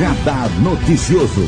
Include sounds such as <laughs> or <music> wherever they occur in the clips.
Radar Noticioso.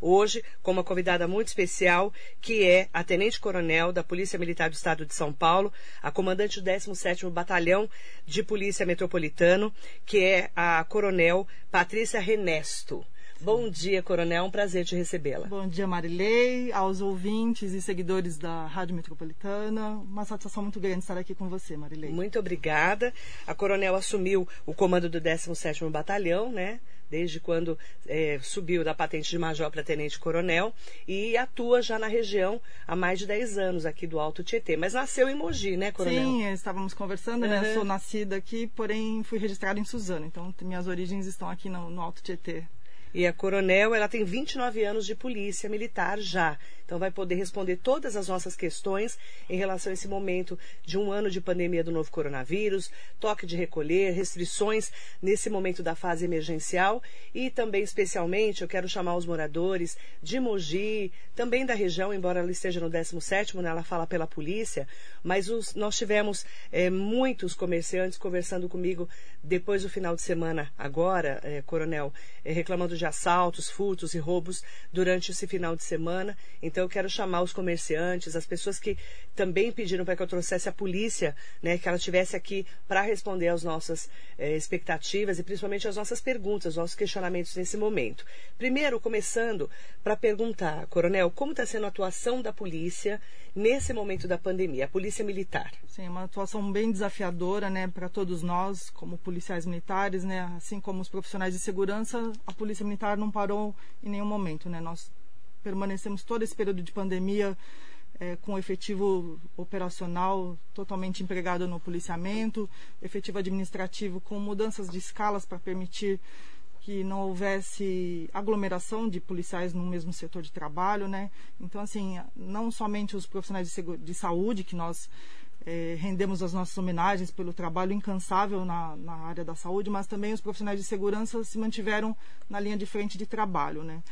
Hoje, com uma convidada muito especial, que é a Tenente Coronel da Polícia Militar do Estado de São Paulo, a comandante do 17º Batalhão de Polícia Metropolitano, que é a Coronel Patrícia Renesto. Bom dia, Coronel. É um prazer te recebê-la. Bom dia, Marilei, aos ouvintes e seguidores da Rádio Metropolitana. Uma satisfação muito grande estar aqui com você, Marilei. Muito obrigada. A Coronel assumiu o comando do 17º Batalhão, né? Desde quando é, subiu da patente de major para tenente coronel e atua já na região há mais de 10 anos aqui do Alto Tietê. Mas nasceu em Mogi, né, Coronel? Sim, estávamos conversando, uhum. né? Sou nascida aqui, porém fui registrada em Suzano. Então, minhas origens estão aqui no, no Alto Tietê. E a coronel, ela tem 29 anos de polícia militar já. Então vai poder responder todas as nossas questões em relação a esse momento de um ano de pandemia do novo coronavírus, toque de recolher, restrições nesse momento da fase emergencial. E também especialmente eu quero chamar os moradores de Mogi, também da região, embora ela esteja no 17º, né, ela fala pela polícia, mas os, nós tivemos é, muitos comerciantes conversando comigo depois do final de semana agora, é, coronel, é, reclamando de assaltos, furtos e roubos durante esse final de semana. Então então eu quero chamar os comerciantes, as pessoas que também pediram para que eu trouxesse a polícia, né, que ela estivesse aqui para responder às nossas eh, expectativas e principalmente às nossas perguntas, aos nossos questionamentos nesse momento. Primeiro, começando para perguntar, Coronel, como está sendo a atuação da polícia nesse momento da pandemia, a polícia militar? Sim, é uma atuação bem desafiadora, né, para todos nós, como policiais militares, né, assim como os profissionais de segurança, a polícia não parou em nenhum momento, né, nós permanecemos todo esse período de pandemia é, com efetivo operacional totalmente empregado no policiamento, efetivo administrativo com mudanças de escalas para permitir que não houvesse aglomeração de policiais no mesmo setor de trabalho, né? Então, assim, não somente os profissionais de, de saúde, que nós é, rendemos as nossas homenagens pelo trabalho incansável na, na, área da saúde, mas também os profissionais de segurança se mantiveram na linha de frente de trabalho, né?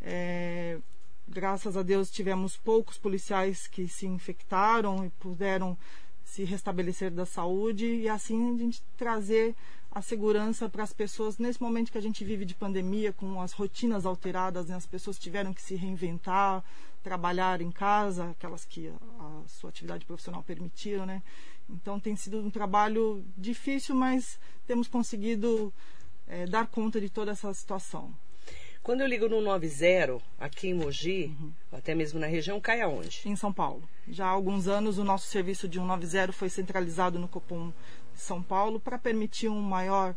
É, graças a Deus tivemos poucos policiais que se infectaram e puderam se restabelecer da saúde e assim a gente trazer a segurança para as pessoas nesse momento que a gente vive de pandemia, com as rotinas alteradas, né? as pessoas tiveram que se reinventar, trabalhar em casa, aquelas que a, sua atividade profissional permitiram, né? Então tem sido um trabalho difícil, mas temos conseguido é, dar conta de toda essa situação. Quando eu ligo no 90, aqui em Mogi, uhum. até mesmo na região, cai aonde? Em São Paulo. Já há alguns anos o nosso serviço de 190 foi centralizado no Copom de São Paulo para permitir um maior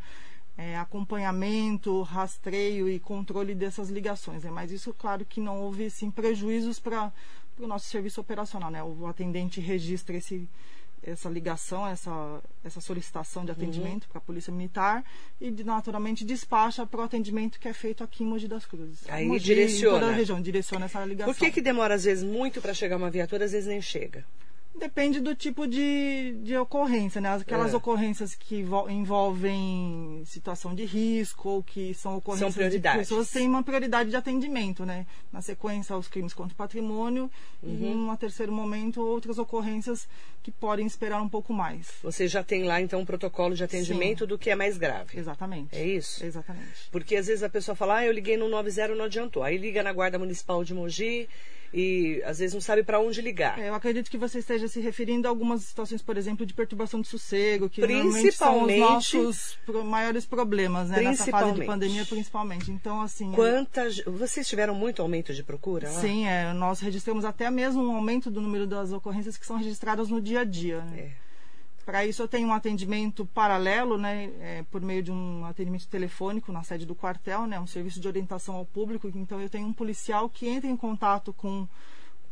é, acompanhamento, rastreio e controle dessas ligações. Né? Mas isso, claro, que não houve sim, prejuízos para o nosso serviço operacional. Né? O atendente registra esse essa ligação, essa, essa solicitação de uhum. atendimento uhum. para a Polícia Militar e, naturalmente, despacha para o atendimento que é feito aqui em Mogi das Cruzes. Aí Mogi, direciona. toda a região, direciona essa ligação. Por que, que demora, às vezes, muito para chegar uma viatura, às vezes nem chega? Depende do tipo de, de ocorrência, né? Aquelas é. ocorrências que envolvem situação de risco ou que são ocorrências são de pessoas têm uma prioridade de atendimento, né? Na sequência, os crimes contra o patrimônio uhum. e, em um terceiro momento, outras ocorrências que podem esperar um pouco mais. Você já tem lá, então, um protocolo de atendimento Sim. do que é mais grave. Exatamente. É isso? Exatamente. Porque, às vezes, a pessoa fala, ah, eu liguei no 90, não adiantou. Aí liga na Guarda Municipal de Mogi e às vezes não sabe para onde ligar. É, eu acredito que você esteja se referindo a algumas situações, por exemplo, de perturbação de sossego, que principalmente são os nossos maiores problemas, né, nessa fase de pandemia, principalmente. Então, assim, quantas é... vocês tiveram muito aumento de procura? Lá? Sim, é, nós registramos até mesmo um aumento do número das ocorrências que são registradas no dia a dia. Né? É. Para isso eu tenho um atendimento paralelo, né, é, por meio de um atendimento telefônico na sede do quartel, né, um serviço de orientação ao público. Então eu tenho um policial que entra em contato com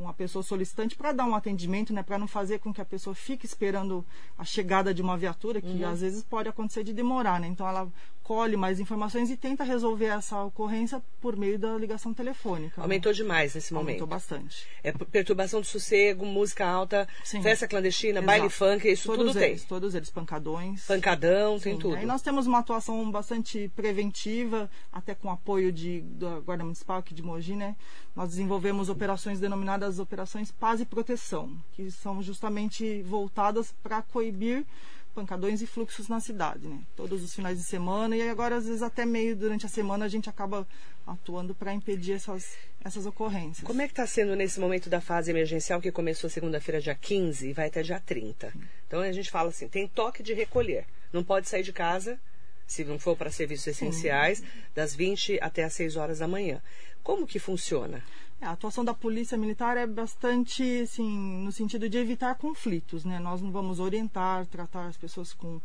com a pessoa solicitante para dar um atendimento, né, para não fazer com que a pessoa fique esperando a chegada de uma viatura, que uhum. às vezes pode acontecer de demorar, né? Então ela colhe mais informações e tenta resolver essa ocorrência por meio da ligação telefônica. Né? Aumentou né? demais nesse momento. Aumentou bastante. É perturbação do sossego, música alta, Sim. festa clandestina, Exato. baile funk, isso todos tudo eles, tem. Todos eles, pancadões. Pancadão, Sim. tem tudo. Aí nós temos uma atuação bastante preventiva, até com apoio de, da Guarda Municipal aqui de Mogi, né? Nós desenvolvemos operações denominadas Operações Paz e Proteção, que são justamente voltadas para coibir pancadões e fluxos na cidade, né? Todos os finais de semana e agora às vezes até meio durante a semana a gente acaba atuando para impedir essas, essas ocorrências. Como é que está sendo nesse momento da fase emergencial que começou segunda-feira, dia 15 e vai até dia 30? Então a gente fala assim, tem toque de recolher. Não pode sair de casa se não for para serviços essenciais, Sim. das 20 até as 6 horas da manhã. Como que funciona? É, a atuação da polícia militar é bastante, assim, no sentido de evitar conflitos, né? Nós não vamos orientar, tratar as pessoas com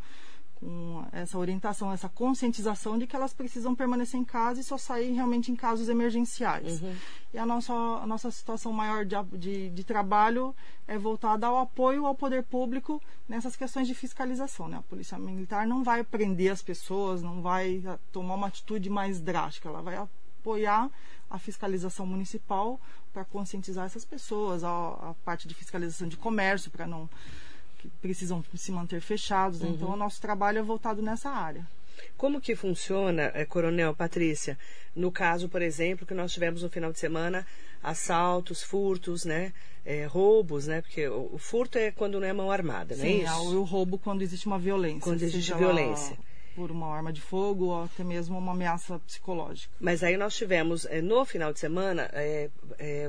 com essa orientação, essa conscientização de que elas precisam permanecer em casa e só sair realmente em casos emergenciais. Uhum. E a nossa, a nossa situação maior de, de, de, trabalho é voltada ao apoio ao poder público nessas questões de fiscalização. Né? A Polícia Militar não vai prender as pessoas, não vai tomar uma atitude mais drástica, ela vai apoiar a fiscalização municipal para conscientizar essas pessoas, a, a parte de fiscalização de comércio, para não precisam se manter fechados. Uhum. Então, o nosso trabalho é voltado nessa área. Como que funciona, eh, Coronel Patrícia, no caso, por exemplo, que nós tivemos no final de semana assaltos, furtos, né? É, roubos, né? Porque o, furto é quando não é mão armada, Sim, não é isso? Sim, o roubo quando existe uma violência. Quando existe violência. Por uma arma de fogo ou até mesmo uma ameaça psicológica. Mas aí nós tivemos, é, no final de semana, é,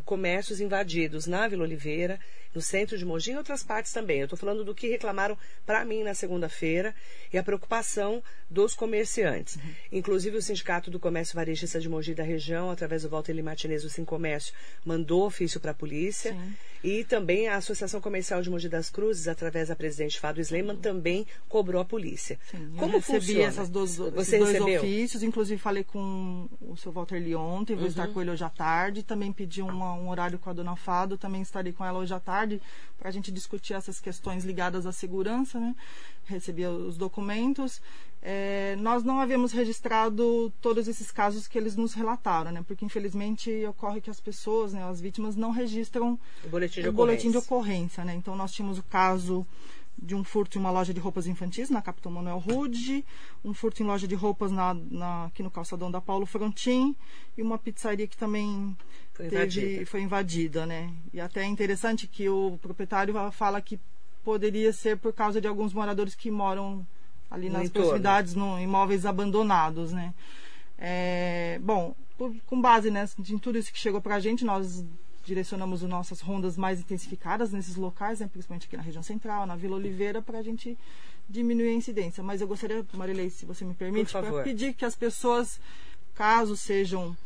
comércios invadidos na Vila Oliveira, no centro de Mogi e em outras partes também. Eu estou falando do que reclamaram para mim na segunda-feira e a preocupação dos comerciantes. Uhum. Inclusive o Sindicato do Comércio Varejista de Mogi da região, através do Walter Martinez, o Sim Comércio, mandou ofício para a polícia. Sim. E também a Associação Comercial de Mogi das Cruzes, através da presidente Fado Sleiman, uhum. também cobrou a polícia. Sim, Como eu recebi funciona? essas duas, Você dois recebeu? ofícios, inclusive falei com o seu Walter Lee ontem, vou uhum. estar com ele hoje à tarde. Também pedi uma, um horário com a dona Fado, também estarei com ela hoje à tarde para a gente discutir essas questões ligadas à segurança. Né? Recebi os documentos. É, nós não havíamos registrado todos esses casos que eles nos relataram, né? Porque infelizmente ocorre que as pessoas, né, as vítimas, não registram o boletim de o ocorrência. Boletim de ocorrência né? Então nós tínhamos o caso de um furto em uma loja de roupas infantis na Capitão Manuel Rude, um furto em loja de roupas na, na, aqui no calçadão da Paulo Frontin e uma pizzaria que também foi, teve, invadida. foi invadida, né? E até é interessante que o proprietário fala que poderia ser por causa de alguns moradores que moram ali nas proximidades, no imóveis abandonados, né? É, bom, por, com base né, em tudo isso que chegou para a gente, nós direcionamos as nossas rondas mais intensificadas nesses locais, né, principalmente aqui na região central, na Vila Oliveira, para a gente diminuir a incidência. Mas eu gostaria, Marilei, se você me permite, para pedir que as pessoas, caso sejam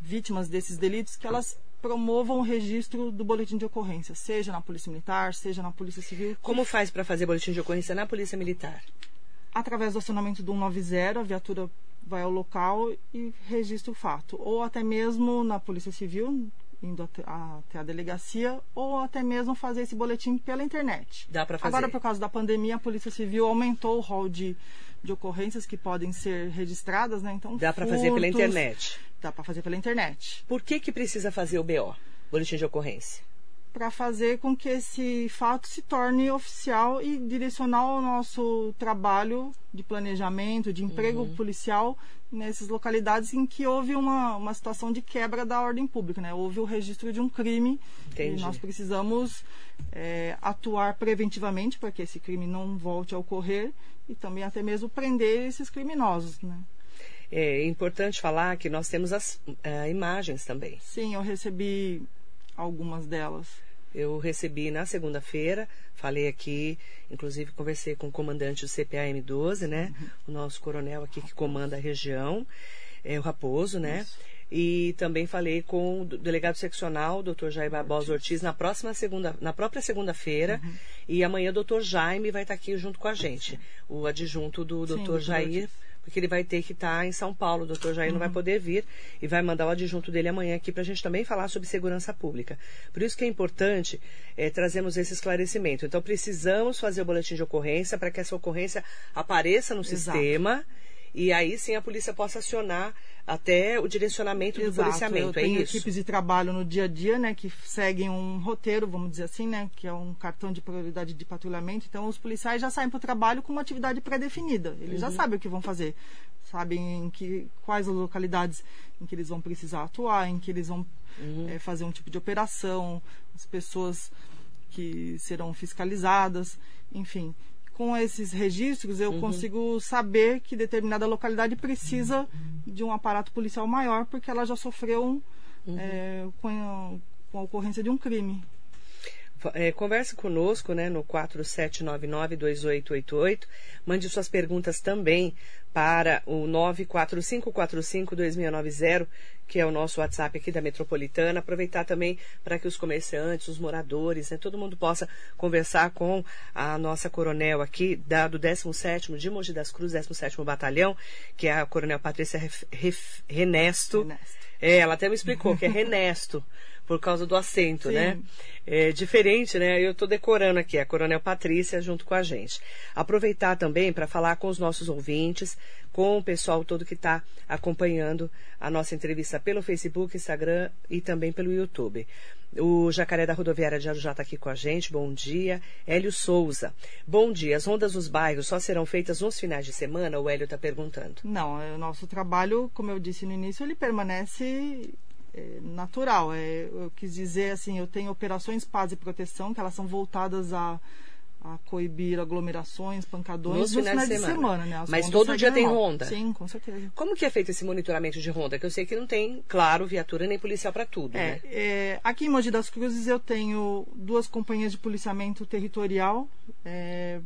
vítimas desses delitos, que elas promovam o registro do boletim de ocorrência, seja na Polícia Militar, seja na Polícia Civil. Como faz para fazer boletim de ocorrência na Polícia Militar? Através do acionamento do 190, a viatura vai ao local e registra o fato. Ou até mesmo na Polícia Civil, indo até a, até a delegacia, ou até mesmo fazer esse boletim pela internet. Dá para fazer. Agora, por causa da pandemia, a Polícia Civil aumentou o rol de, de ocorrências que podem ser registradas, né? Então, Dá para fazer pela internet. Dá para fazer pela internet. Por que, que precisa fazer o BO, boletim de ocorrência? Para fazer com que esse fato se torne oficial e direcionar o nosso trabalho de planejamento, de emprego uhum. policial nessas localidades em que houve uma, uma situação de quebra da ordem pública, né? Houve o registro de um crime Entendi. e nós precisamos é, atuar preventivamente para que esse crime não volte a ocorrer e também até mesmo prender esses criminosos, né? É importante falar que nós temos as uh, imagens também. Sim, eu recebi algumas delas. Eu recebi na segunda-feira, falei aqui, inclusive conversei com o comandante do CPAM-12, né? Uhum. O nosso coronel aqui que comanda a região, é o Raposo, né? Isso. E também falei com o delegado seccional, doutor Jair Barbosa Ortiz, na próxima segunda, na própria segunda-feira. Uhum. E amanhã o doutor Jaime vai estar aqui junto com a gente. O adjunto do doutor Jair. Ortiz porque ele vai ter que estar tá em São Paulo. O doutor Jair uhum. não vai uhum. poder vir e vai mandar o adjunto dele amanhã aqui para a gente também falar sobre segurança pública. Por isso que é importante é, trazermos esse esclarecimento. Então, precisamos fazer o boletim de ocorrência para que essa ocorrência apareça no Exato. sistema e aí sim a polícia possa acionar até o direcionamento Exato, do policiamento. Eu é tenho isso. equipes de trabalho no dia a dia, né, que seguem um roteiro, vamos dizer assim, né, que é um cartão de prioridade de patrulhamento. Então os policiais já saem para o trabalho com uma atividade pré-definida. Eles uhum. já sabem o que vão fazer, sabem em que quais as localidades em que eles vão precisar atuar, em que eles vão uhum. é, fazer um tipo de operação, as pessoas que serão fiscalizadas, enfim com esses registros eu Uhum. consigo saber que determinada localidade precisa de um aparato policial maior porque ela já sofreu Uhum. é, com, a, com a ocorrência de um crime. É, converse conosco né, no 4799-2888. Mande suas perguntas também para o 945452690, que é o nosso WhatsApp aqui da Metropolitana. Aproveitar também para que os comerciantes, os moradores, né, todo mundo possa conversar com a nossa coronel aqui da, do 17º de Mogi das Cruzes, 17º Batalhão, que é a coronel Patrícia Ref, Ref, Renesto. Renesto. É, ela até me explicou que é Renesto, por causa do acento, Sim. né? É diferente, né? Eu estou decorando aqui, a Coronel Patrícia junto com a gente. Aproveitar também para falar com os nossos ouvintes, com o pessoal todo que está acompanhando a nossa entrevista pelo Facebook, Instagram e também pelo YouTube. O Jacaré da Rodoviária de Arujá está aqui com a gente. Bom dia. Hélio Souza. Bom dia. As rondas dos bairros só serão feitas nos finais de semana? O Hélio está perguntando. Não, é, o nosso trabalho, como eu disse no início, ele permanece é, natural. É, eu quis dizer assim, eu tenho operações paz e proteção, que elas são voltadas a, a coibir aglomerações, pancadões Nos finais de semana. né? As Mas rondas todo dia tem ronda? Sim, com certeza. Como que é feito esse monitoramento de ronda? Que eu sei que não tem, claro, viatura nem policial para tudo, É, né? é, aqui em Mogi das Cruzes eu tenho duas companhias de policiamento territorial é,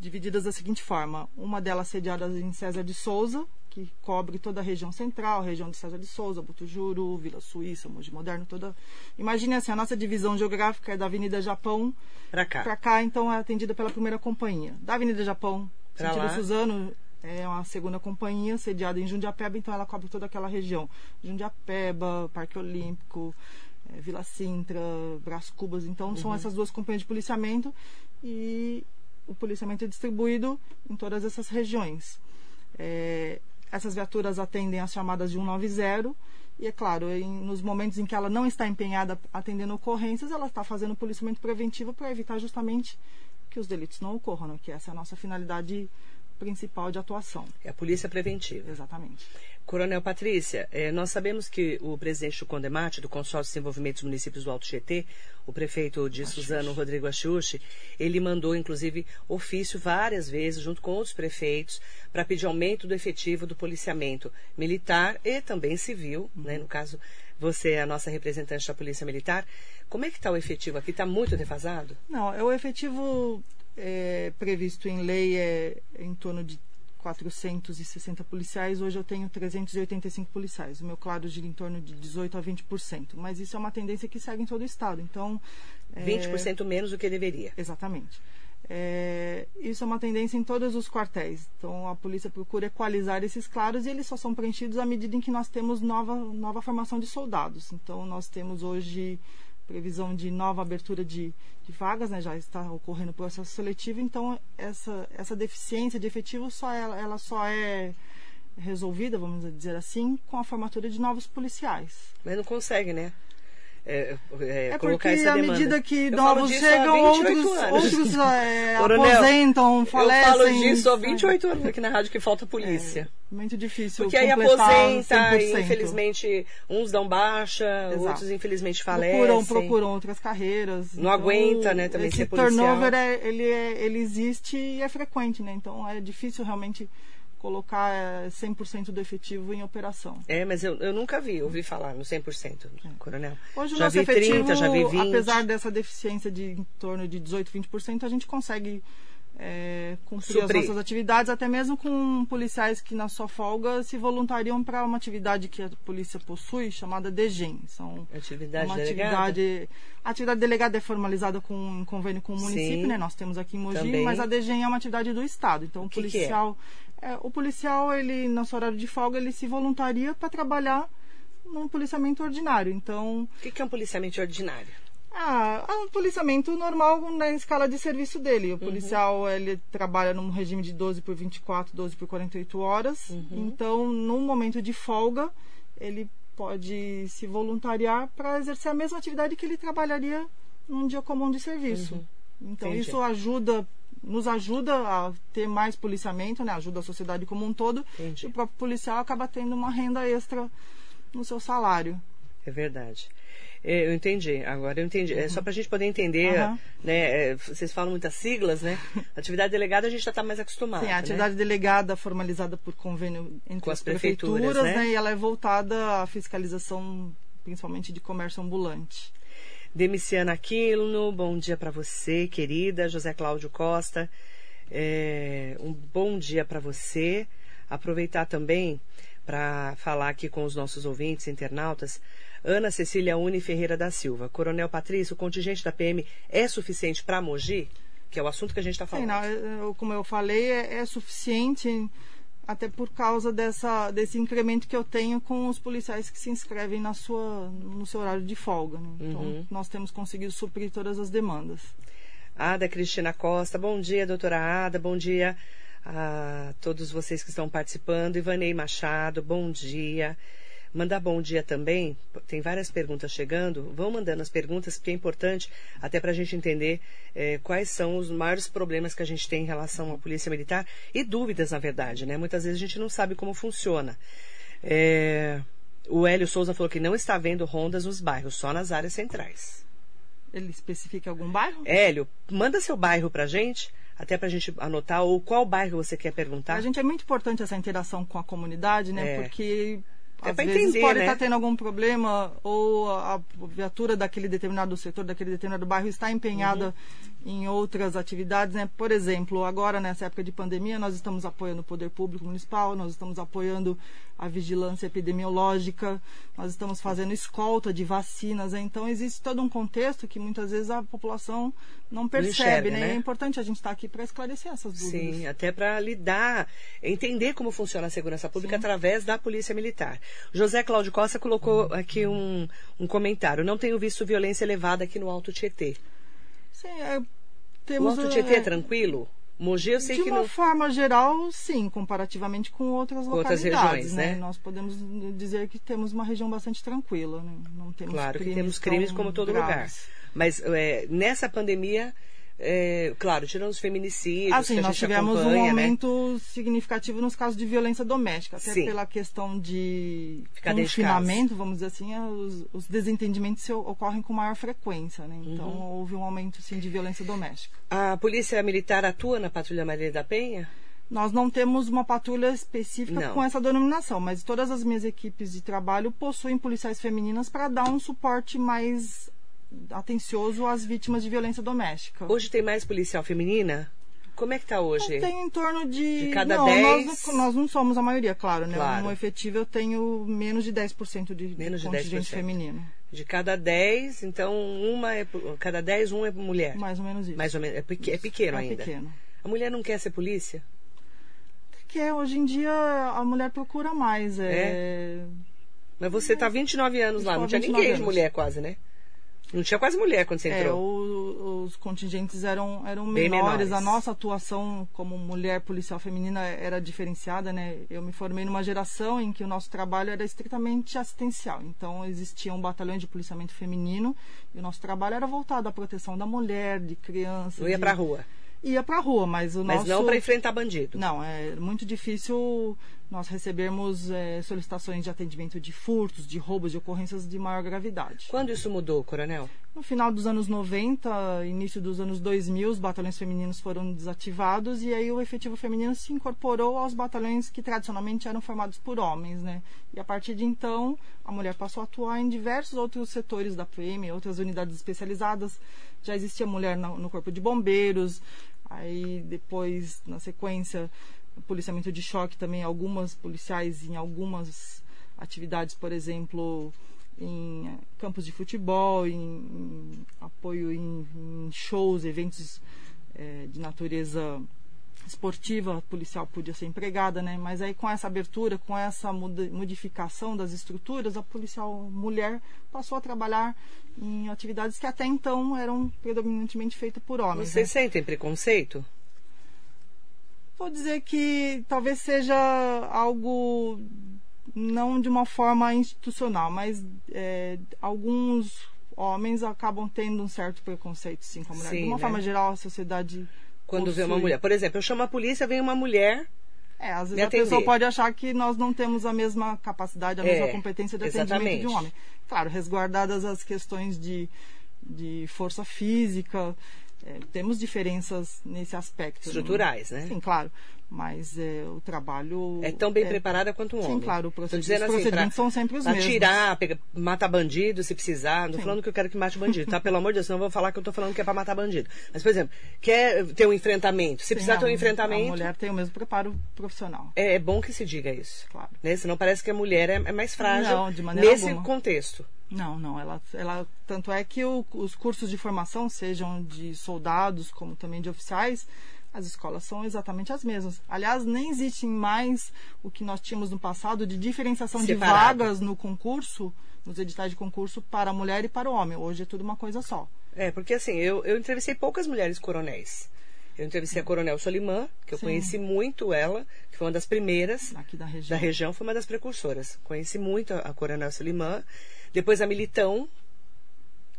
divididas da seguinte forma. Uma delas sediada em César de Souza, que cobre toda a região central, região de César de Souza, Butujuru, Vila Suíça, Mogi Moderno, toda. Imagine assim, a nossa divisão geográfica é da Avenida Japão Para cá. para cá, então é atendida pela primeira companhia. Da Avenida Japão, Pra sentido lá. Suzano, é uma segunda companhia sediada em Jundiapeba, então ela cobre toda aquela região. Jundiapeba, Parque Olímpico, eh, Vila Sintra, Brás Cubas. Então são essas duas companhias de policiamento e o policiamento é distribuído em todas essas regiões. É, essas viaturas atendem as chamadas de 190 e, é claro, em- nos momentos em que ela não está empenhada atendendo ocorrências, ela está fazendo policiamento preventivo para evitar justamente que os delitos não ocorram, né? que essa é a nossa finalidade principal de atuação. É a polícia preventiva. Exatamente. Coronel Patrícia, eh, nós sabemos que o presidente do Condemate, do Consórcio de Desenvolvimento dos Municípios do Alto Tietê, o prefeito de Suzano, Rodrigo Achuche, ele mandou, inclusive, ofício várias vezes, junto com outros prefeitos, para pedir aumento do efetivo do policiamento militar e também civil, né? No caso, você é a nossa representante da Polícia Militar. Como é que está o efetivo aqui? Está muito defasado? Não, é o efetivo é, previsto em lei é em torno de 460 policiais. Hoje eu tenho 385 policiais. O meu claro gira em torno de 18 a 20%. Mas isso é uma tendência que segue em todo o estado. Então, é, 20% menos do que deveria. Exatamente. É, isso é uma tendência em todos os quartéis. Então a polícia procura equalizar esses claros e eles só são preenchidos à medida em que nós temos nova, nova formação de soldados. Então nós temos hoje previsão de nova abertura de, de vagas, né? já está ocorrendo o processo seletivo. Então essa, essa deficiência de efetivo só ela, ela só é resolvida, vamos dizer assim, com a formatura de novos policiais. Mas não consegue, né? É, é, É colocar porque à medida que Eu novos chegam, 28 outros, outros é, Coronel, aposentam, Eu falecem. falo disso há sai. 28 anos aqui na rádio que falta polícia. Muito difícil Porque aí aposenta 100%. e infelizmente uns dão baixa, Exato. outros infelizmente falecem. procuram, procuram outras carreiras. Não aguenta, né, também esse ser policial. turnover é, ele, é, ele existe e é frequente, né? Então é difícil realmente colocar é, 100% do efetivo em operação. É, mas eu, eu nunca vi, ouvi falar no 100%, coronel. Hoje o já nosso vi efetivo, 30, já vi 20. apesar dessa deficiência de em torno de 18, 20%, a gente consegue é, cumprir Suprir. as nossas atividades, até mesmo com policiais que na sua folga se voluntariam para uma atividade que a polícia possui, chamada DGEM. São Atividade uma delegada? atividade. A atividade delegada é formalizada com um convênio com o município, Sim. né? Nós temos aqui em Mogi, Também. mas a DGEM é uma atividade do Estado. Então o, que que é? É, o policial, ele, no seu horário de folga, ele se voluntaria para trabalhar num policiamento ordinário. Então, O que que é um policiamento ordinário? ah, é um policiamento normal na escala de serviço dele. O policial ele trabalha num regime de 12 por 24, 12 por 48 horas. Então, num momento de folga, ele pode se voluntariar para exercer a mesma atividade que ele trabalharia num dia comum de serviço. Então, Entendi. isso ajuda nos ajuda a ter mais policiamento, né? ajuda a sociedade como um todo. Entendi. E o próprio policial acaba tendo uma renda extra no seu salário. É verdade. É, Eu entendi, agora eu entendi. É só para a gente poder entender, Uhum. né? é, vocês falam muitas siglas, né? <laughs> Atividade delegada a gente já está mais acostumado. Sim, a atividade né? delegada formalizada por convênio entre Com as as prefeituras, prefeituras, né? né? E ela é voltada à fiscalização, principalmente de comércio ambulante. Demiciana Aquino, bom dia para você, querida. José Cláudio Costa, é, um bom dia para você. Aproveitar também para falar aqui com os nossos ouvintes, internautas. Ana Cecília Uni Ferreira da Silva. Coronel Patrício, o contingente da PM é suficiente para Mogi? Que é o assunto que a gente está Sim, falando. não, é- é- como eu falei, é, é suficiente até por causa dessa, desse incremento que eu tenho com os policiais que se inscrevem na sua, no seu horário de folga. né? Então, Uhum. nós temos conseguido suprir todas as demandas. Ada Cristina Costa, bom dia, doutora Ada, bom dia a todos vocês que estão participando. Ivanei Machado, bom dia. Mandar bom dia também, tem várias perguntas chegando. Vão mandando as perguntas, porque é importante até para a gente entender eh, quais são os maiores problemas que a gente tem em relação à Polícia Militar e dúvidas, na verdade, né? Muitas vezes a gente não sabe como funciona. Eh, o Hélio Souza falou que não está vendo rondas nos bairros, só nas áreas centrais. Ele especifica algum bairro? Hélio, manda seu bairro pra gente, até pra gente anotar, ou qual bairro você quer perguntar. A gente é muito importante essa interação com a comunidade, né? É. Porque É às pra vezes entender, pode né? estar tendo algum problema ou a, a viatura daquele determinado setor, daquele determinado bairro está empenhada Uhum. Em outras atividades, né? Por exemplo, agora nessa época de pandemia, nós estamos apoiando o poder público municipal, nós estamos apoiando a vigilância epidemiológica, nós estamos fazendo escolta de vacinas, né? então existe todo um contexto que muitas vezes a população não percebe, enxerga, né? né? É importante a gente estar aqui para esclarecer essas dúvidas. Sim, até para lidar, entender como funciona a segurança pública através da Polícia Militar. José Cláudio Costa colocou aqui um, um comentário. Não tenho visto violência elevada aqui no Alto Tietê. Sim, é, O temos Alto é, Tietê é tranquilo? Mogi eu sei de que uma não. forma geral, sim, comparativamente com outras Com outras localidades, regiões, né? né? Nós podemos dizer que temos uma região bastante tranquila, né? Não temos Claro que crimes temos crimes como todo lugar. graves. Mas é, nessa pandemia, é, claro, tirando os feminicídios, Assim, que nós tivemos um né? aumento significativo nos casos de violência doméstica, até Sim. pela questão de Ficar confinamento, vamos dizer assim, é, os, os desentendimentos se- ocorrem com maior frequência, né? Então Uhum. houve um aumento sim de violência doméstica. A Polícia Militar atua na Patrulha Maria da Penha? Nós não temos uma patrulha específica Não. com essa denominação, mas todas as minhas equipes de trabalho possuem policiais femininas para dar um suporte mais atencioso às vítimas de violência doméstica. Hoje tem mais policial feminina? Como é que tá hoje? Tem em torno de. De cada não, 10? Nós, não- nós não somos a maioria, claro, né? Claro. No efetivo eu tenho menos de 10% de, de Menos de contingente 10%. feminino. De cada 10, então uma é cada 10, um é mulher. Mais ou menos isso. Mais ou menos. É, pequ- é pequeno é ainda. pequeno. A mulher não quer ser polícia? Porque hoje em dia a mulher procura mais. É... Mas você tá 29 anos lá, não tinha 29 ninguém de anos. mulher quase, né? Não tinha quase mulher quando você É, entrou. o- os contingentes eram, eram Bem menores. menores. A nossa atuação como mulher policial feminina era diferenciada, né? Eu me formei numa geração em que o nosso trabalho era estritamente assistencial. Então existiam batalhões de policiamento feminino e o nosso trabalho era voltado à proteção da mulher, de crianças. Não ia de... pra rua. Ia pra rua, mas o Mas nosso não para enfrentar bandido. não, é muito difícil nós recebermos é, solicitações de atendimento de furtos, de roubos, de ocorrências de maior gravidade. Quando isso mudou, coronel? No final dos anos 90, início dos anos 2000, os batalhões femininos foram desativados e aí o efetivo feminino se incorporou aos batalhões que tradicionalmente eram formados por homens, né? E a partir de então, a mulher passou a atuar em diversos outros setores da PM, outras unidades especializadas. Já existia mulher no, no corpo de bombeiros, aí depois, na sequência, policiamento de choque também, algumas policiais em algumas atividades, por exemplo, em campos de futebol, em, em apoio em, em shows, eventos eh, de natureza esportiva, a policial podia ser empregada, né? Mas aí com essa abertura, com essa modificação das estruturas, a policial mulher passou a trabalhar em atividades que até então eram predominantemente feitas por homens. né? Vocês sentem preconceito? Vou dizer que talvez seja algo não de uma forma institucional, mas é, alguns homens acabam tendo um certo preconceito, sim, com a mulher. Sim, de uma né? forma geral, a sociedade Quando vê uma possui. mulher. Por exemplo, eu chamo a polícia, vem uma mulher É, às vezes a pessoa pode achar que nós não temos a mesma capacidade, a É, mesma competência de atendimento exatamente. de um homem. Claro, resguardadas as questões de, de força física, é, temos diferenças nesse aspecto. né? Estruturais, né? Sim, claro. Mas é, o trabalho. É tão bem preparada quanto um Sim, homem. claro, o Tô procedi- dizendo os assim, procedimentos são sempre os mesmos. Atirar, pega, matar bandido se precisar. Não Sim. falando que eu quero que mate bandido, tá? Pelo amor de Deus, senão eu vou falar que eu tô falando que é pra matar bandido. Mas, por exemplo, quer ter um enfrentamento. Se Sim, precisar a- ter um A enfrentamento, mulher tem o mesmo preparo profissional. é, é bom que se diga isso. Claro. Né? Senão parece que a mulher é, é mais frágil Não, de maneira nesse alguma. contexto. Não, não. Ela, ela, tanto é que o- os cursos de formação, sejam de soldados como também de oficiais, as escolas são exatamente as mesmas. Aliás, nem existe mais o que nós tínhamos no passado de diferenciação Separado. de vagas no concurso, nos editais de concurso para a mulher e para o homem. Hoje é tudo uma coisa só. É, porque assim, eu, eu entrevistei poucas mulheres coronéis. Eu entrevistei a Coronel Solimã, que eu Sim. conheci muito ela, que foi uma das primeiras Aqui da região. da região, foi uma das precursoras. Conheci muito a, a Coronel Solimã. Depois a Militão.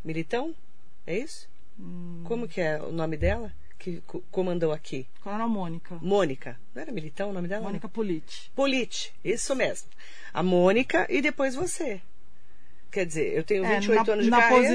Militão? É isso? Hum. Como que é o nome dela? Que co- comandou aqui? Coronel Mônica. Mônica. Não era Militão o nome dela? Mônica Politi. Polite, isso mesmo. A Mônica e depois você. Quer dizer, eu tenho É, 28 na, anos de na carreira.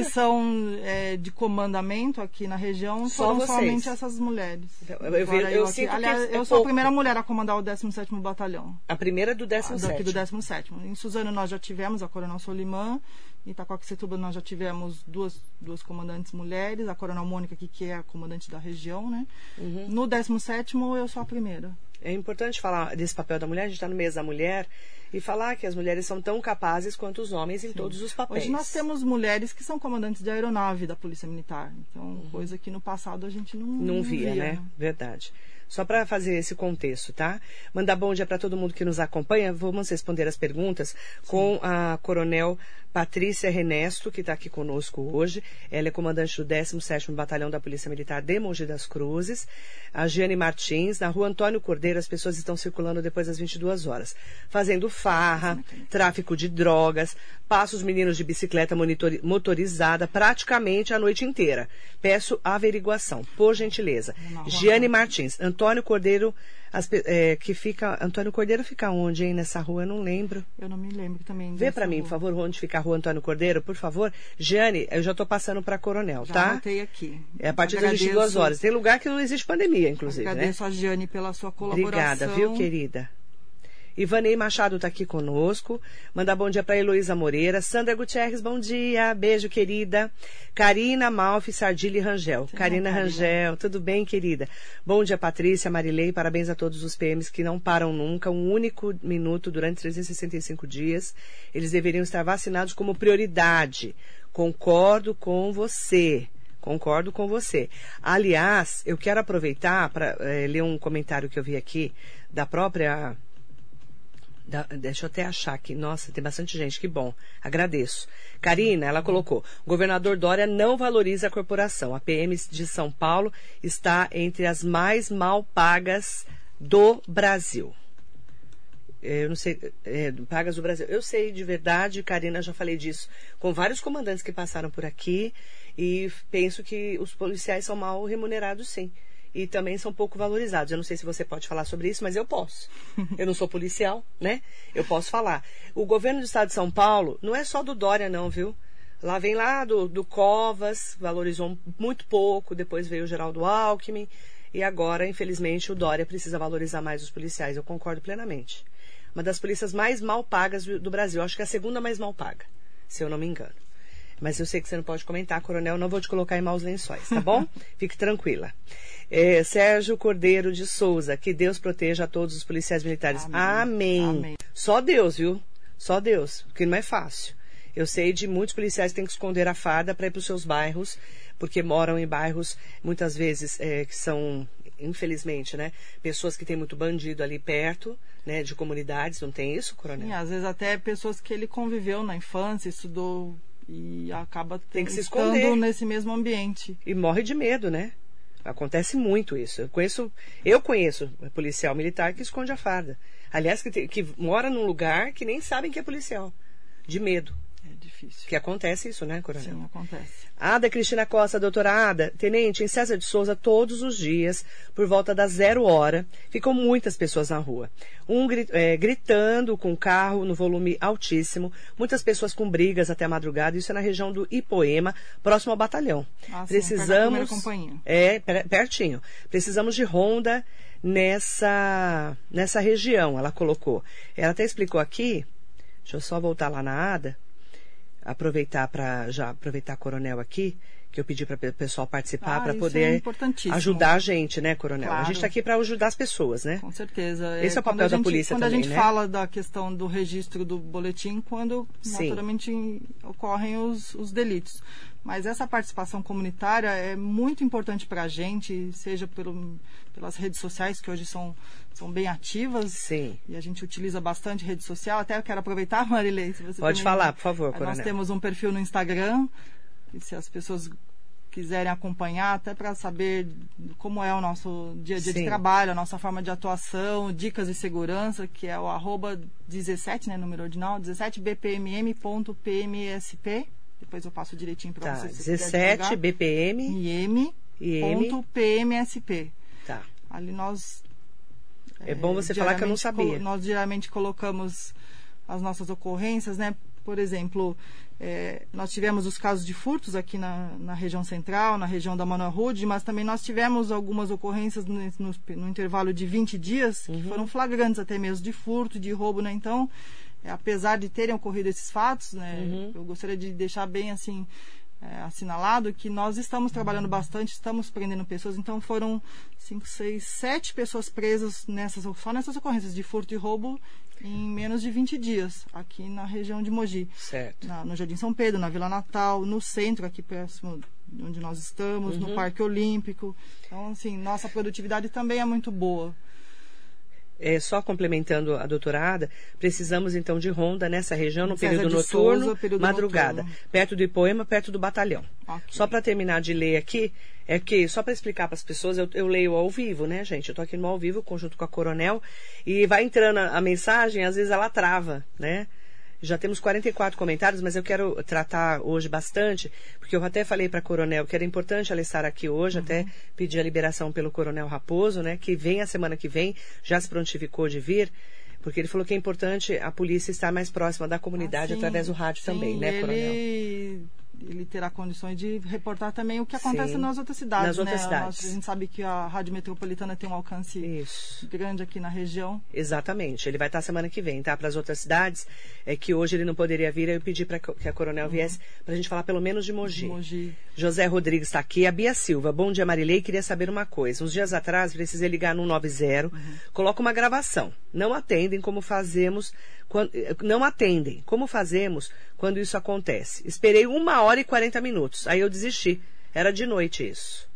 é, é, de comandamento aqui na região Só foram vocês. somente essas mulheres. Então, eu- eu vejo- eu aqui. sinto Aliás, é eu sou pouco. a primeira mulher a comandar o 17º Batalhão. A primeira do Ah, 17 Daqui do 17 Em Suzano nós já tivemos a Coronel Solimã. Em Itacoaxetuba nós já tivemos duas, duas comandantes mulheres. A Coronel Mônica, aqui, que é a comandante da região, né? Uhum. No 17º eu sou a primeira. É importante falar desse papel da mulher, a gente está no mês da mulher, e falar que as mulheres são tão capazes quanto os homens em todos os papéis. Hoje nós temos mulheres que são comandantes de aeronave da Polícia Militar. Então, coisa que no passado a gente não, Uhum. Não via, né? Verdade. Só para fazer esse contexto, tá? Mandar bom dia para todo mundo que nos acompanha. Vamos responder as perguntas com a Coronel Patrícia Renesto, que está aqui conosco hoje. Ela é comandante do 17º Batalhão da Polícia Militar de Mogi das Cruzes. A Giane Martins, na rua Antônio Cordeiro, as pessoas estão circulando depois das 22 horas, fazendo farra, tráfico de drogas, passa os meninos de bicicleta motorizada praticamente a noite inteira. Peço averiguação, por gentileza. Giane Martins, Antônio Cordeiro, as é, que fica. Antônio Cordeiro fica onde, hein, nessa rua? Eu não lembro. Eu não me lembro também. Vê para mim, por favor, onde fica a rua Antônio Cordeiro, por favor. Giane, eu já estou passando para Coronel, Já tá? anotei aqui. É a partir das Agradeço- 22 horas. Tem lugar que não existe pandemia, inclusive, né? Agradeço a Giane pela sua colaboração. Obrigada, viu, querida? Ivanei Machado está aqui conosco. Mandar bom dia para Heloísa Moreira. Sandra Gutierrez, bom dia. Beijo, querida. Karina Malfi Sardilli Rangel. Karina Karina. Rangel, tudo bem, querida? Bom dia, Patrícia, Marilei. Parabéns a todos os PMs que não param nunca. Um único minuto durante 365 dias. Eles deveriam estar vacinados como prioridade. Concordo com você. Concordo com você. Aliás, eu quero aproveitar para ler um comentário que eu vi aqui da própria. Da- deixa eu até achar aqui. Nossa, tem bastante gente, que bom. Agradeço. Karina, ela colocou: governador Dória não valoriza a corporação. A PM de São Paulo está entre as mais mal pagas do Brasil. Eu não sei, é, pagas do Brasil. Eu sei de verdade, Karina, já falei disso com vários comandantes que passaram por aqui e penso que os policiais são mal remunerados, sim. E também são pouco valorizados. Eu não sei se você pode falar sobre isso, mas eu posso. <laughs> Eu não sou policial, né? Eu posso falar. O governo do estado de São Paulo não é só do Dória, não, viu? Lá vem lá do, do Covas, valorizou muito pouco, depois veio o Geraldo Alckmin, e agora, infelizmente, o Dória precisa valorizar mais os policiais. Eu concordo plenamente. Uma das polícias mais mal pagas do Brasil. Acho que é a segunda mais mal paga, se eu não me engano. Mas eu sei que você não pode comentar, coronel, não vou te colocar em maus lençóis, tá bom? <laughs> Fique tranquila. É, Sérgio Cordeiro de Souza, que Deus proteja a todos os policiais militares. Amém. Amém. Amém. Só Deus, viu? Só Deus, porque não é fácil. Eu sei de muitos policiais que têm que esconder a farda para ir para os seus bairros, porque moram em bairros, muitas vezes, é, que são, infelizmente, né? Pessoas que têm muito bandido ali perto, né? De comunidades, não tem isso, coronel? Sim, às vezes até pessoas que ele conviveu na infância, estudou e acaba Tem que se esconder. nesse mesmo ambiente. e morre de medo, né? Acontece muito isso. Eu conheço, eu conheço policial militar que esconde a farda. Aliás, que, te- que mora num lugar que nem sabem que é policial. De medo. Difícil. Que acontece isso, né, Coronel? Sim, acontece. Ada Cristina Costa, doutora Ada, tenente, em César de Souza, todos os dias, por volta das zero hora, ficam muitas pessoas na rua. Um é, gritando com o carro no volume altíssimo, muitas pessoas com brigas até a madrugada, isso é na região do Ipoema, próximo ao batalhão. Ah, sim, Precisamos. É, pertinho. Precisamos de ronda nessa, nessa região, ela colocou. Ela até explicou aqui, deixa eu só voltar lá na Ada aproveitar para já aproveitar Coronel aqui, que eu pedi para o pessoal participar ah, para é poder é ajudar a gente, né, Coronel? Claro. A gente está aqui para ajudar as pessoas, né? Com certeza. Esse é, é o papel gente, da polícia quando também, Quando a gente né? fala da questão do registro do boletim, quando Sim. naturalmente ocorrem os, os delitos. Mas essa participação comunitária é muito importante para a gente, seja pelo, pelas redes sociais, que hoje são, são bem ativas. Sim. E a gente utiliza bastante rede social. Até eu quero aproveitar, <laughs> Marilei, se você Pode também- falar, por favor, Coronel. Nós temos um perfil no Instagram, e se as pessoas quiserem acompanhar, até para saber como é o nosso dia a dia Sim. de trabalho, a nossa forma de atuação, dicas de segurança, que é o arroba 17, né, número ordinal, 17bpmm.pmsp. Depois eu passo direitinho para Tá, você. se quiser 17 divulgar. BPM IM. e M. Ponto PMSP. Tá. Ali nós. É bom você falar que eu não sabia. Nós diariamente colocamos as nossas ocorrências, né? Por exemplo, eh, nós tivemos os casos de furtos aqui na, na região central, na região da Manoel Rude, mas também nós tivemos algumas ocorrências no, no- no intervalo de 20 dias, Uhum. que foram flagrantes até mesmo de furto, de roubo, né? Então, eh, apesar de terem ocorrido esses fatos, né? Uhum. Eu gostaria de deixar bem assim é, assinalado que nós estamos trabalhando bastante, estamos prendendo pessoas. Então foram cinco, seis, sete pessoas presas nessas, só nessas ocorrências de furto e roubo em menos de 20 dias aqui na região de Mogi. Certo. Na- no Jardim São Pedro, na Vila Natal, no centro, aqui próximo de onde nós estamos, Uhum. no Parque Olímpico. Então, assim, nossa produtividade também é muito boa. É, só complementando a doutorada, precisamos então de ronda nessa região no período noturno, Souza, período madrugada, noturno. perto do Ipoema, perto do batalhão. Ok. Só para terminar de ler aqui, é que, só para explicar para as pessoas, eu, eu leio ao vivo, né, gente? Eu tô aqui no ao vivo, conjunto com a Coronel, e vai entrando a, a mensagem, às vezes ela trava, né? Já temos 44 comentários, mas eu quero tratar hoje bastante, porque eu até falei para a Coronel que era importante ela estar aqui hoje, até pedir a liberação pelo Coronel Raposo, né? Que vem a semana que vem, já se prontificou de vir, porque ele falou que é importante a polícia estar mais próxima da comunidade Ah, sim, através do rádio sim, também, né, ele, Coronel? Ele terá condições de reportar também o que acontece Sim, nas outras cidades. nas outras né? cidades. Nós- a gente sabe que a Rádio Metropolitana tem um alcance Isso. grande aqui na região. Exatamente. Ele vai estar semana que vem, tá? Para as outras cidades, é que hoje ele não poderia vir, eu pedi para que a Coronel viesse para a gente falar pelo menos de Mogi. de Mogi. José Rodrigues está aqui. A Bia Silva. Bom dia, Marilei. Queria saber uma coisa. Uns dias atrás, precisei ligar no 90. Coloca uma gravação. Não atendem como fazemos. Quando, não atendem. Como fazemos quando isso acontece? Esperei uma hora e 40 minutos. Aí eu desisti. Era de noite isso.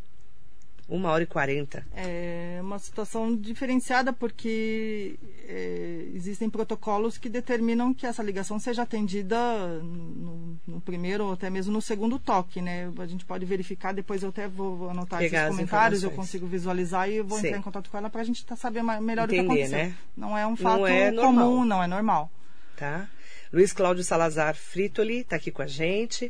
Uma hora e 40. É uma situação diferenciada porque é, existem protocolos que determinam que essa ligação seja atendida no, no primeiro ou até mesmo no segundo toque, né? A gente pode verificar, depois eu até vou, anotar Pegar esses comentários, eu consigo visualizar e vou Sim. entrar em contato com ela para a gente tá- saber melhor o que Entender, aconteceu. né? Não é um Não fato é comum, normal. não é normal. tá? Luiz Cláudio Salazar Fritoli está aqui com a gente.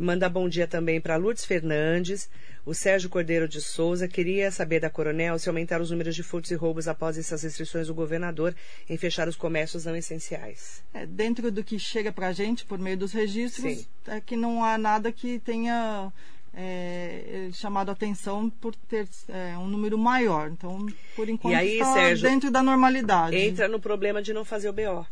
Manda bom dia também para Lourdes Fernandes. O Sérgio Cordeiro de Souza queria saber da Coronel se aumentaram os números de furtos e roubos após essas restrições do governador em fechar os comércios não essenciais. É, dentro do que chega para a gente por meio dos registros, Sim. é que não há nada que tenha é, chamado a atenção por ter é, um número maior. Então, por enquanto, aí, está Sérgio, dentro da normalidade. Entra no problema de não fazer o BO.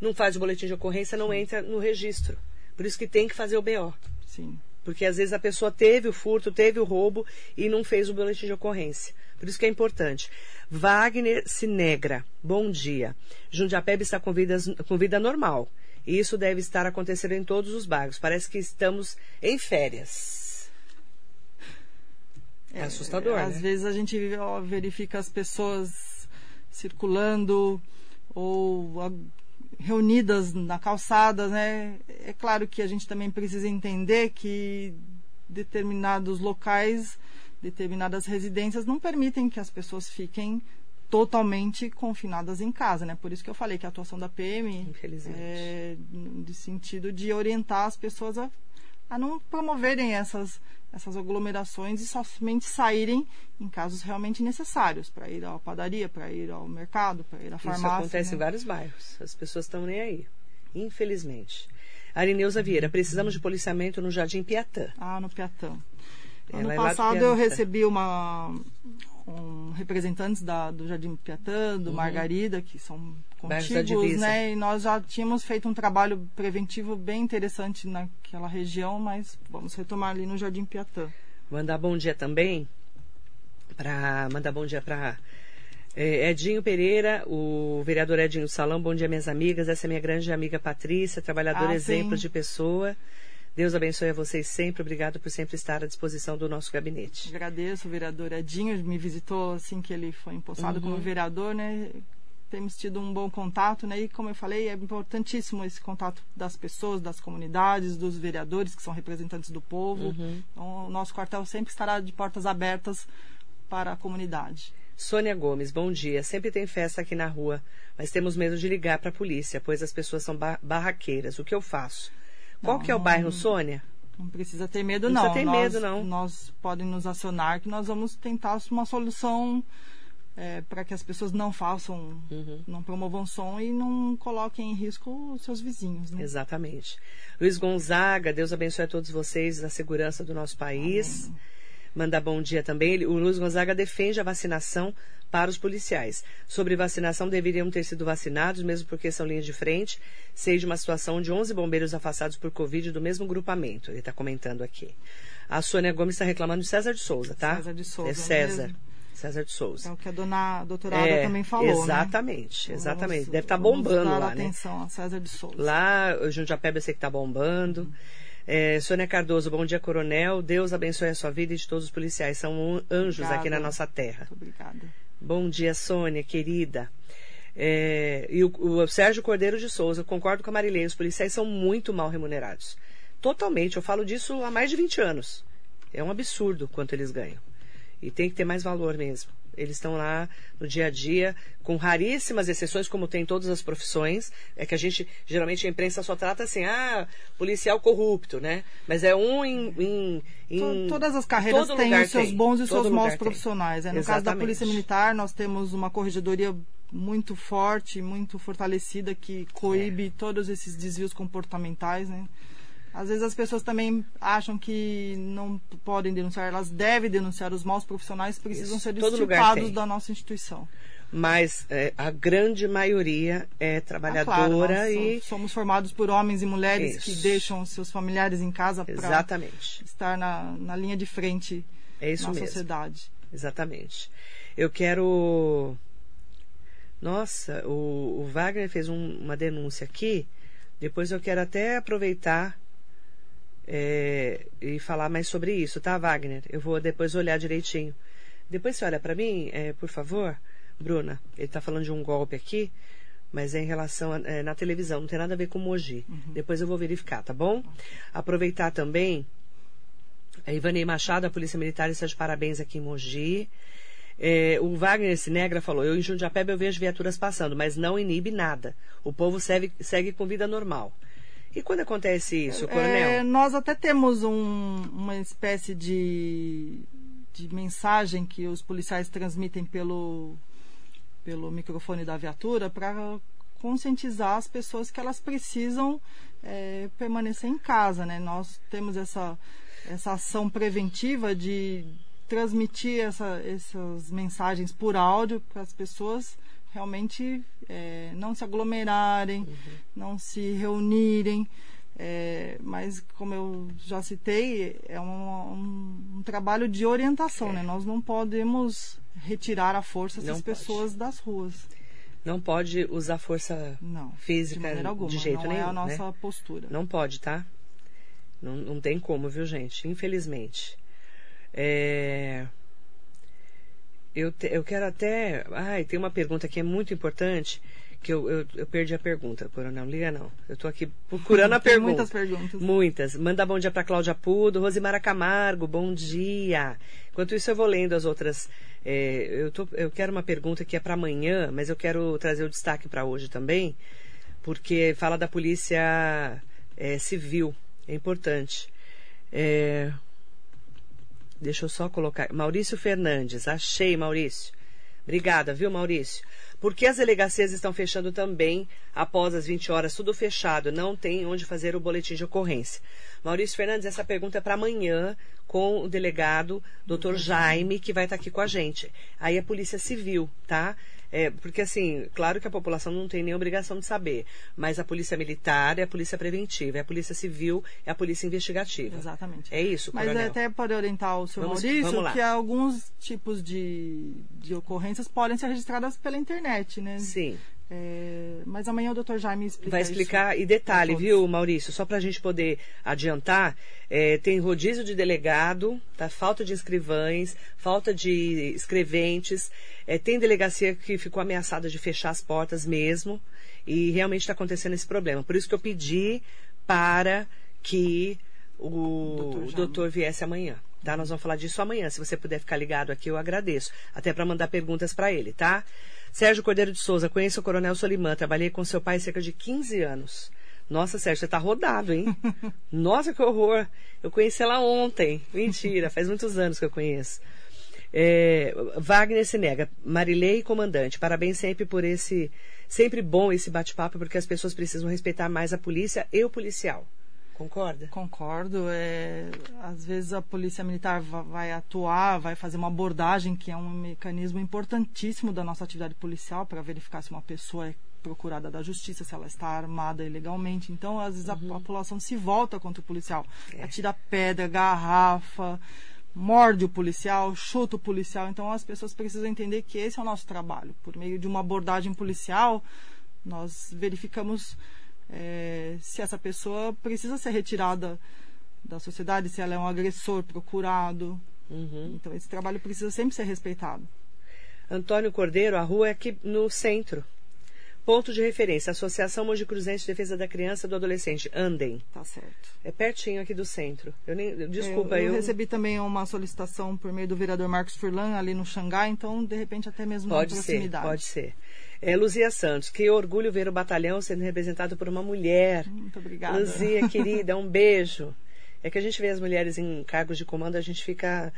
Não faz o boletim de ocorrência, não entra no registro. Por isso que tem que fazer o BO. Sim. Porque às vezes a pessoa teve o furto, teve o roubo e não fez o boletim de ocorrência. Por isso que é importante. Wagner Sinegra, bom dia. Jundiapeb está com, vidas, com vida normal. E isso deve estar acontecendo em todos os bairros. Parece que estamos em férias. É, assustador, Às né? vezes a gente ó, verifica as pessoas circulando ou a- reunidas na calçada, né? É claro que a gente também precisa entender que determinados locais, determinadas residências não permitem que as pessoas fiquem totalmente confinadas em casa, né? Por isso que eu falei que a atuação da PM Infelizmente. é de sentido de orientar as pessoas a, a não promoverem essas essas aglomerações e somente saírem em casos realmente necessários, para ir à padaria, para ir ao mercado, para ir à farmácia. Isso acontece né? em vários bairros. As pessoas estão nem aí. Infelizmente. Arineuza Vieira, precisamos de policiamento no Jardim Piatã. Ah, no Piatã. Ela Ano é lá do passado eu Piatã. recebi uma um, representantes da, do Jardim Piatã, do Margarida, que são Uhum. Contíguos, né? E nós já tínhamos feito um trabalho preventivo bem interessante naquela região, mas vamos retomar ali no Jardim Piatã. Mandar bom dia também para mandar bom dia para Edinho Pereira, o vereador Edinho Salão. Bom dia, minhas amigas. Essa é minha grande amiga Patrícia, trabalhadora Ah, exemplo de pessoa. Deus abençoe a vocês sempre. Obrigado por sempre estar à disposição do nosso gabinete. Agradeço o vereador Edinho, me visitou assim que ele foi empossado Uhum. como vereador, né? Temos tido um bom contato, né? E como eu falei, é importantíssimo esse contato das pessoas, das comunidades, dos vereadores que são representantes do povo. Uhum. Então, o nosso quartel sempre estará de portas abertas para a comunidade. Sônia Gomes, bom dia. Sempre tem festa aqui na rua, mas temos medo de ligar para a polícia, pois as pessoas são ba- barraqueiras. O que eu faço? Qual que é o bairro, Sônia? Não precisa ter medo, Não não. precisa ter nós, medo, não. Nós podem nos acionar que nós vamos tentar uma solução para que as pessoas não façam, Uhum. não promovam som e não coloquem em risco os seus vizinhos. Né? Exatamente. Luiz Gonzaga, Deus abençoe a todos vocês na segurança do nosso país. Mandar bom dia também. Ele- O Luiz Gonzaga defende a vacinação para os policiais. Sobre vacinação, deveriam ter sido vacinados, mesmo porque são linhas de frente. De uma situação de 11 bombeiros afastados por Covid do mesmo grupamento. Ele está comentando aqui. A Sônia Gomes está reclamando de César de Souza, tá? César de Souza, É César. mesmo. César de Souza. É o que a dona a doutora Ada também falou. Exatamente, né? Exatamente. Deve estar vamos bombando lá, né? atenção a César de Souza. Lá, o Jundiapeba eu sei que está bombando. É, Sônia Cardoso, bom dia, coronel. Deus abençoe a sua vida e de todos os policiais. São an- anjos Obrigada. aqui na nossa terra. Muito obrigada. Bom dia, Sônia, querida. É, e o, o Sérgio Cordeiro de Souza, concordo com a Marilei, os policiais são muito mal remunerados. Totalmente, eu falo disso há mais de 20 anos. É um absurdo quanto eles ganham. E tem que ter mais valor mesmo. Eles estão lá no dia a dia, com raríssimas exceções, como tem em todas as profissões. É que a gente, geralmente, a imprensa só trata assim, ah, policial corrupto, né? Mas é um em. em, em To- Todas as carreiras têm os seus tem. bons e os seus maus profissionais. né? No caso da Exatamente. Polícia Militar, nós temos uma corregedoria muito forte, muito fortalecida, que coíbe É. todos esses desvios comportamentais. Né? Às vezes as pessoas também acham que não podem denunciar, elas devem denunciar. Os maus profissionais precisam Isso. ser tem. da nossa instituição. Mas é, a grande maioria é Ah, trabalhadora claro, nós e. so- somos formados por homens e mulheres que Isso. deixam seus familiares em casa para estar na, na linha de frente É isso na mesmo. sociedade. Exatamente. Eu quero. Nossa, o, o Wagner fez um- uma denúncia aqui. Depois eu quero até aproveitar é, e falar mais sobre isso, tá, Wagner? Eu vou depois olhar direitinho. Depois você olha para mim, é, por favor, Bruna. Ele está falando de um golpe aqui, mas é em relação a, é, na televisão, não tem nada a ver com Mogi. Depois eu vou verificar, tá bom? Aproveitar também. A Ivani Machado, a Polícia Militar, está de parabéns aqui em Mogi. É, o Wagner Sinegra falou: Eu em Jundiapeba eu vejo viaturas passando, mas não inibe nada. O povo segue, segue com vida normal. E quando acontece isso, coronel? É, nós até temos um- uma espécie de, de mensagem que os policiais transmitem pelo, pelo microfone da viatura para conscientizar as pessoas que elas precisam é, permanecer em casa. Né? Nós temos essa, essa ação preventiva de transmitir essa- essas mensagens por áudio para as pessoas realmente é, não se aglomerarem, não se reunirem. É, mas, como eu já citei, é um, um- um trabalho de orientação. Né? Nós não podemos retirar à força essas Não pode. pessoas das ruas. Não pode usar força Não. física de alguma. de jeito não nenhum. é a né? nossa postura. Não pode, tá? Não, não tem como, viu, gente? Infelizmente. É, Eu, te- eu quero até. Ai, tem uma pergunta que é muito importante que eu, eu, eu perdi a pergunta, Coronel. Não liga não. Eu estou aqui procurando a <laughs> pergunta. muitas perguntas. Muitas. Manda bom dia para Cláudia Pudo, Rosimara Camargo, bom dia. Enquanto isso, eu vou lendo as outras. é, eu, tô, eu quero uma pergunta que é para amanhã, mas eu quero trazer o destaque para hoje também, porque fala da polícia é, civil. É importante. É, deixa eu só colocar. Maurício Fernandes. Achei, Maurício. Obrigada, viu, Maurício? Porque as delegacias estão fechando também após as 20 horas, tudo fechado, não tem onde fazer o boletim de ocorrência. Maurício Fernandes, essa pergunta é para amanhã com o delegado Dr. Jaime, que vai estar aqui com a gente. Aí é Polícia Civil, tá? É, porque assim, claro que a população não tem nem obrigação de saber, mas a polícia militar é a polícia preventiva, é a polícia civil é a polícia investigativa. Exatamente. É isso, Mas coronel. é até para orientar o senhor Vamos- Maurício vamos que alguns tipos de, de ocorrências podem ser registradas pela internet, né? Sim. É, mas amanhã o doutor Jaime explica Vai explicar. E detalhe, viu, Maurício? Só para a gente poder adiantar, é, tem rodízio de delegado, tá? falta de escrivães, falta de escreventes. é, tem delegacia que ficou ameaçada de fechar as portas mesmo. E realmente está acontecendo esse problema. Por isso que eu pedi para que o Doutor doutor viesse amanhã. Tá? Nós vamos falar disso amanhã. Se você puder ficar ligado aqui, eu agradeço. Até para mandar perguntas para ele, tá? Sérgio Cordeiro de Souza, conheço o Coronel Solimã, trabalhei com seu pai cerca de 15 anos. Nossa, Sérgio, você tá rodado, hein? <laughs> Nossa, que horror! Eu conheci ela ontem. Mentira, faz muitos anos que eu conheço. É, Wagner se nega. Marilei, comandante, parabéns sempre por esse. Sempre bom esse bate-papo, porque as pessoas precisam respeitar mais a polícia e o policial. Concorda? Concordo. É, às vezes a polícia militar va- vai atuar, vai fazer uma abordagem, que é um mecanismo importantíssimo da nossa atividade policial para verificar se uma pessoa é procurada da justiça, se ela está armada ilegalmente. Então, às vezes a população se volta contra o policial, atira pedra, garrafa, morde o policial, chuta o policial. Então, as pessoas precisam entender que esse é o nosso trabalho. Por meio de uma abordagem policial, nós verificamos é, se essa pessoa precisa ser retirada da sociedade, se ela é um agressor procurado. Uhum. Então, esse trabalho precisa sempre ser respeitado. Antônio Cordeiro, a rua é aqui no centro. Ponto de referência, Associação Mogi Cruzense de Defesa da Criança e do Adolescente, Andem. Tá certo. É pertinho aqui do centro. Eu nem, desculpa, eu, eu, eu recebi também uma solicitação por meio do vereador Marcos Furlan ali no Xangai, então, de repente, até mesmo Pode na ser, proximidade. pode ser. É, Luzia Santos, que orgulho ver o batalhão sendo representado por uma mulher. Muito obrigada. Luzia, <laughs> querida, um beijo. É que a gente vê as mulheres em cargos de comando, a gente fica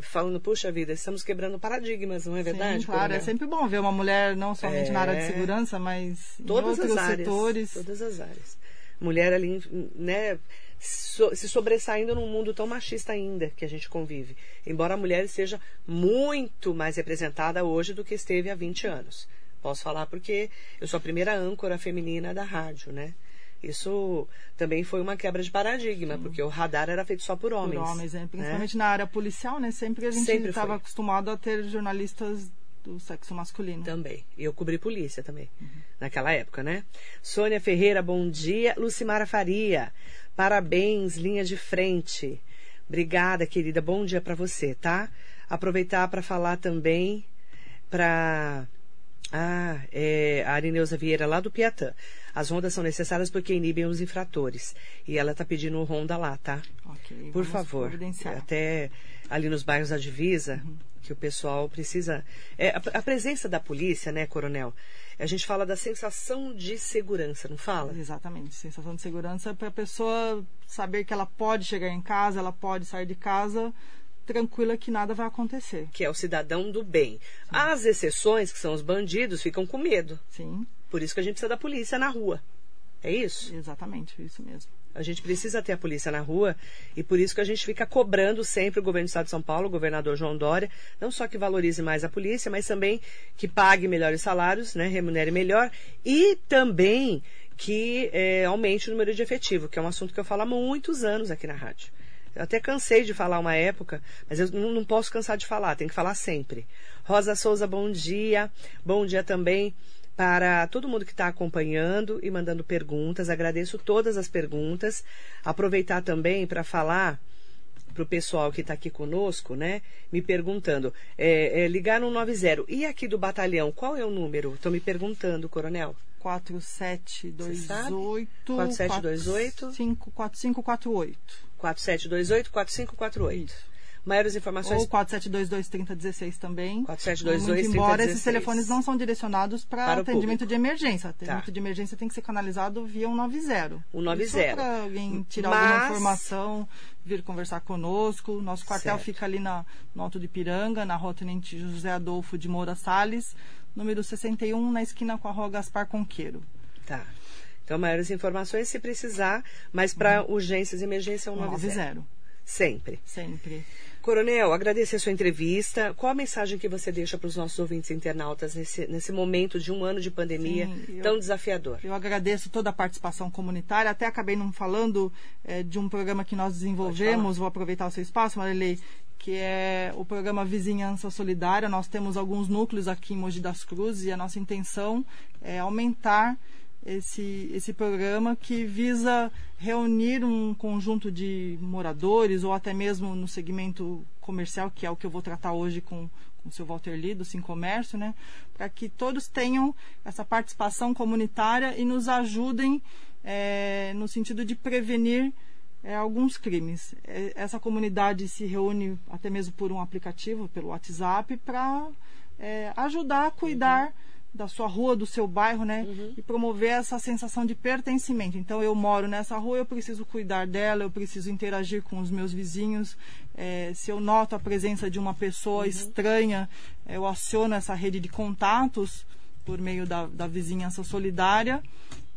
falando, puxa vida, estamos quebrando paradigmas, não é verdade? Sim, claro, é sempre bom ver uma mulher não somente na área de É. segurança, mas todas em outros as áreas, setores. todas as áreas. Mulher ali, né, so- se sobressaindo num mundo tão machista ainda que a gente convive. Embora a mulher seja muito mais representada hoje do que esteve há 20 anos. Posso falar porque eu sou a primeira âncora feminina da rádio, né? Isso também foi uma quebra de paradigma, porque o radar era feito só por por homens. homens, né? né? principalmente na área policial, né? Sempre a gente estava acostumado a ter jornalistas do sexo masculino. Também. E eu cobri polícia também, naquela época, né? Sônia Ferreira, bom dia. Lucimara Faria, parabéns, linha de frente. Obrigada, querida. Bom dia para você, tá? Aproveitar para falar também para ah, é, a Arineuza Vieira, lá do Piatã. As rondas são necessárias porque inibem os infratores. E ela tá pedindo ronda lá, tá? Ok, Por favor. providenciar. Até ali nos bairros da divisa, que o pessoal precisa. É, a, a presença da polícia, né, coronel? A gente fala da sensação de segurança, não fala? Exatamente, sensação de segurança para a pessoa saber que ela pode chegar em casa, ela pode sair de casa tranquila que nada vai acontecer. Que é o cidadão do bem. As exceções, que são os bandidos, ficam com medo. Sim, Por isso que a gente precisa da polícia na rua. É isso? exatamente, isso mesmo. A gente precisa ter a polícia na rua e por isso que a gente fica cobrando sempre o governo do Estado de São Paulo, o governador João Dória, não só que valorize mais a polícia, mas também que pague melhores salários, né, remunere melhor e também que eh, aumente o número de efetivo, que é um assunto que eu falo há muitos anos aqui na rádio. Eu até cansei de falar uma época, mas eu não, não posso cansar de falar, tem que falar sempre. Rosa Souza, bom dia. Bom dia também para todo mundo que está acompanhando e mandando perguntas. Agradeço todas as perguntas. Aproveitar também para falar para o pessoal que está aqui conosco, né? Me perguntando. É, é, ligar no 90. E aqui do batalhão, qual é o número? Estão me perguntando, coronel. 4728 4728 4548. 4728 4548. Isso. Maiores informações. Ou 4722-3016 também. 4722 Muito embora 3016. esses telefones não são direcionados para atendimento público. de emergência. Atendimento Tá. de emergência tem que ser canalizado via 190. 190. Isso para alguém tirar Mas- alguma informação, vir conversar conosco. Nosso quartel Certo. fica ali na, no Alto de Piranga, na rua Tenente José Adolfo de Moura Salles, número 61, na esquina com a rua Gaspar Conqueiro. Tá. Então, maiores informações se precisar, mas para urgências e emergência é 190. 190, Sempre. sempre. Coronel, agradecer a sua entrevista. Qual a mensagem que você deixa para os nossos ouvintes internautas nesse, nesse momento de um ano de pandemia Sim, eu- tão desafiador? Eu agradeço toda a participação comunitária. Até acabei não falando eh, de um programa que nós desenvolvemos. Vou aproveitar o seu espaço, Marilei, que é o programa Vizinhança Solidária. Nós temos alguns núcleos aqui em Mogi das Cruzes e a nossa intenção é aumentar esse, esse programa que visa reunir um conjunto de moradores ou até mesmo no segmento comercial, que é o que eu vou tratar hoje com, com o seu Walter Lee, do Sim Comércio, né? para que todos tenham essa participação comunitária e nos ajudem eh, no sentido de prevenir eh, alguns crimes. Eh, essa comunidade se reúne até mesmo por um aplicativo, pelo WhatsApp, para ajudar a cuidar da sua rua, do seu bairro, né? E promover essa sensação de pertencimento. Então, eu moro nessa rua, eu preciso cuidar dela, eu preciso interagir com os meus vizinhos. Eh, se eu noto a presença de uma pessoa estranha, eu aciono essa rede de contatos por meio da, da vizinhança solidária.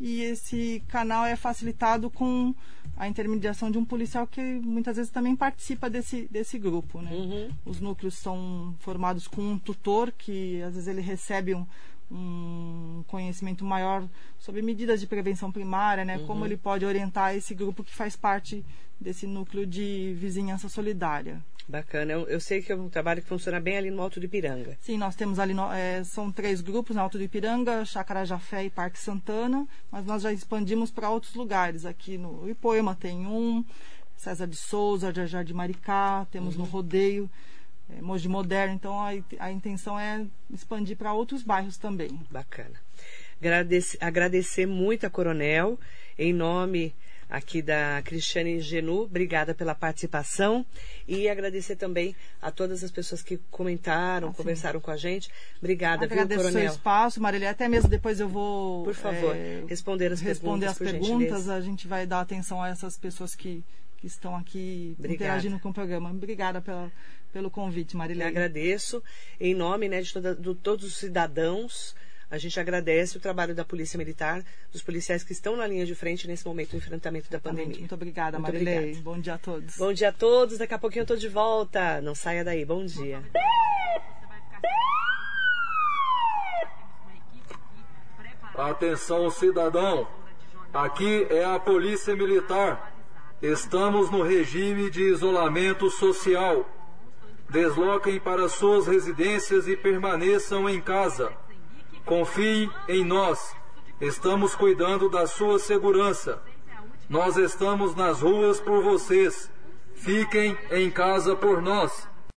E esse canal é facilitado com a intermediação de um policial que muitas vezes também participa desse, desse grupo. Né? Os núcleos são formados com um tutor que às vezes ele recebe um, um conhecimento maior sobre medidas de prevenção primária, né? Como ele pode orientar esse grupo que faz parte desse núcleo de vizinhança solidária. Bacana. Eu, eu sei que é um trabalho que funciona bem ali no Alto de Piranga. Sim, nós temos ali, no- eh, são três grupos, na Alto do Ipiranga, Chácara Jafé e Parque Santana, mas nós já expandimos para outros lugares. Aqui no Ipoema tem um, César de Souza, Jardim de Maricá, temos no Rodeio, eh, Mogi Moderno. Então a, a intenção é expandir para outros bairros também. Bacana. Agradece- agradecer muito a Coronel, em nome aqui da Cristiane Genu, obrigada pela participação e agradecer também a todas as pessoas que comentaram, conversaram com a gente. Obrigada, viu, Agradeço o Coronel? espaço, Marília. Até mesmo depois eu vou Por favor, eh, responder as responder perguntas, as por perguntas. gentileza. A gente vai dar atenção a essas pessoas que, que estão aqui Obrigada. interagindo com o programa. Obrigada pela, pelo convite, Eu Marília. agradeço, em nome né, de toda- do- todos os cidadãos. A gente agradece o trabalho da Polícia Militar, dos policiais que estão na linha de frente nesse momento do enfrentamento da pandemia. Muito obrigada, Muito Marilei. obrigada. Bom dia a todos. Bom dia a todos, daqui a pouquinho eu tô de volta. Não saia daí, bom dia. Atenção, cidadão. Aqui é a Polícia Militar. Estamos no regime de isolamento social. Desloquem para suas residências e permaneçam em casa. Confie em nós. Estamos cuidando da sua segurança. Nós estamos nas ruas por vocês. Fiquem em casa por nós.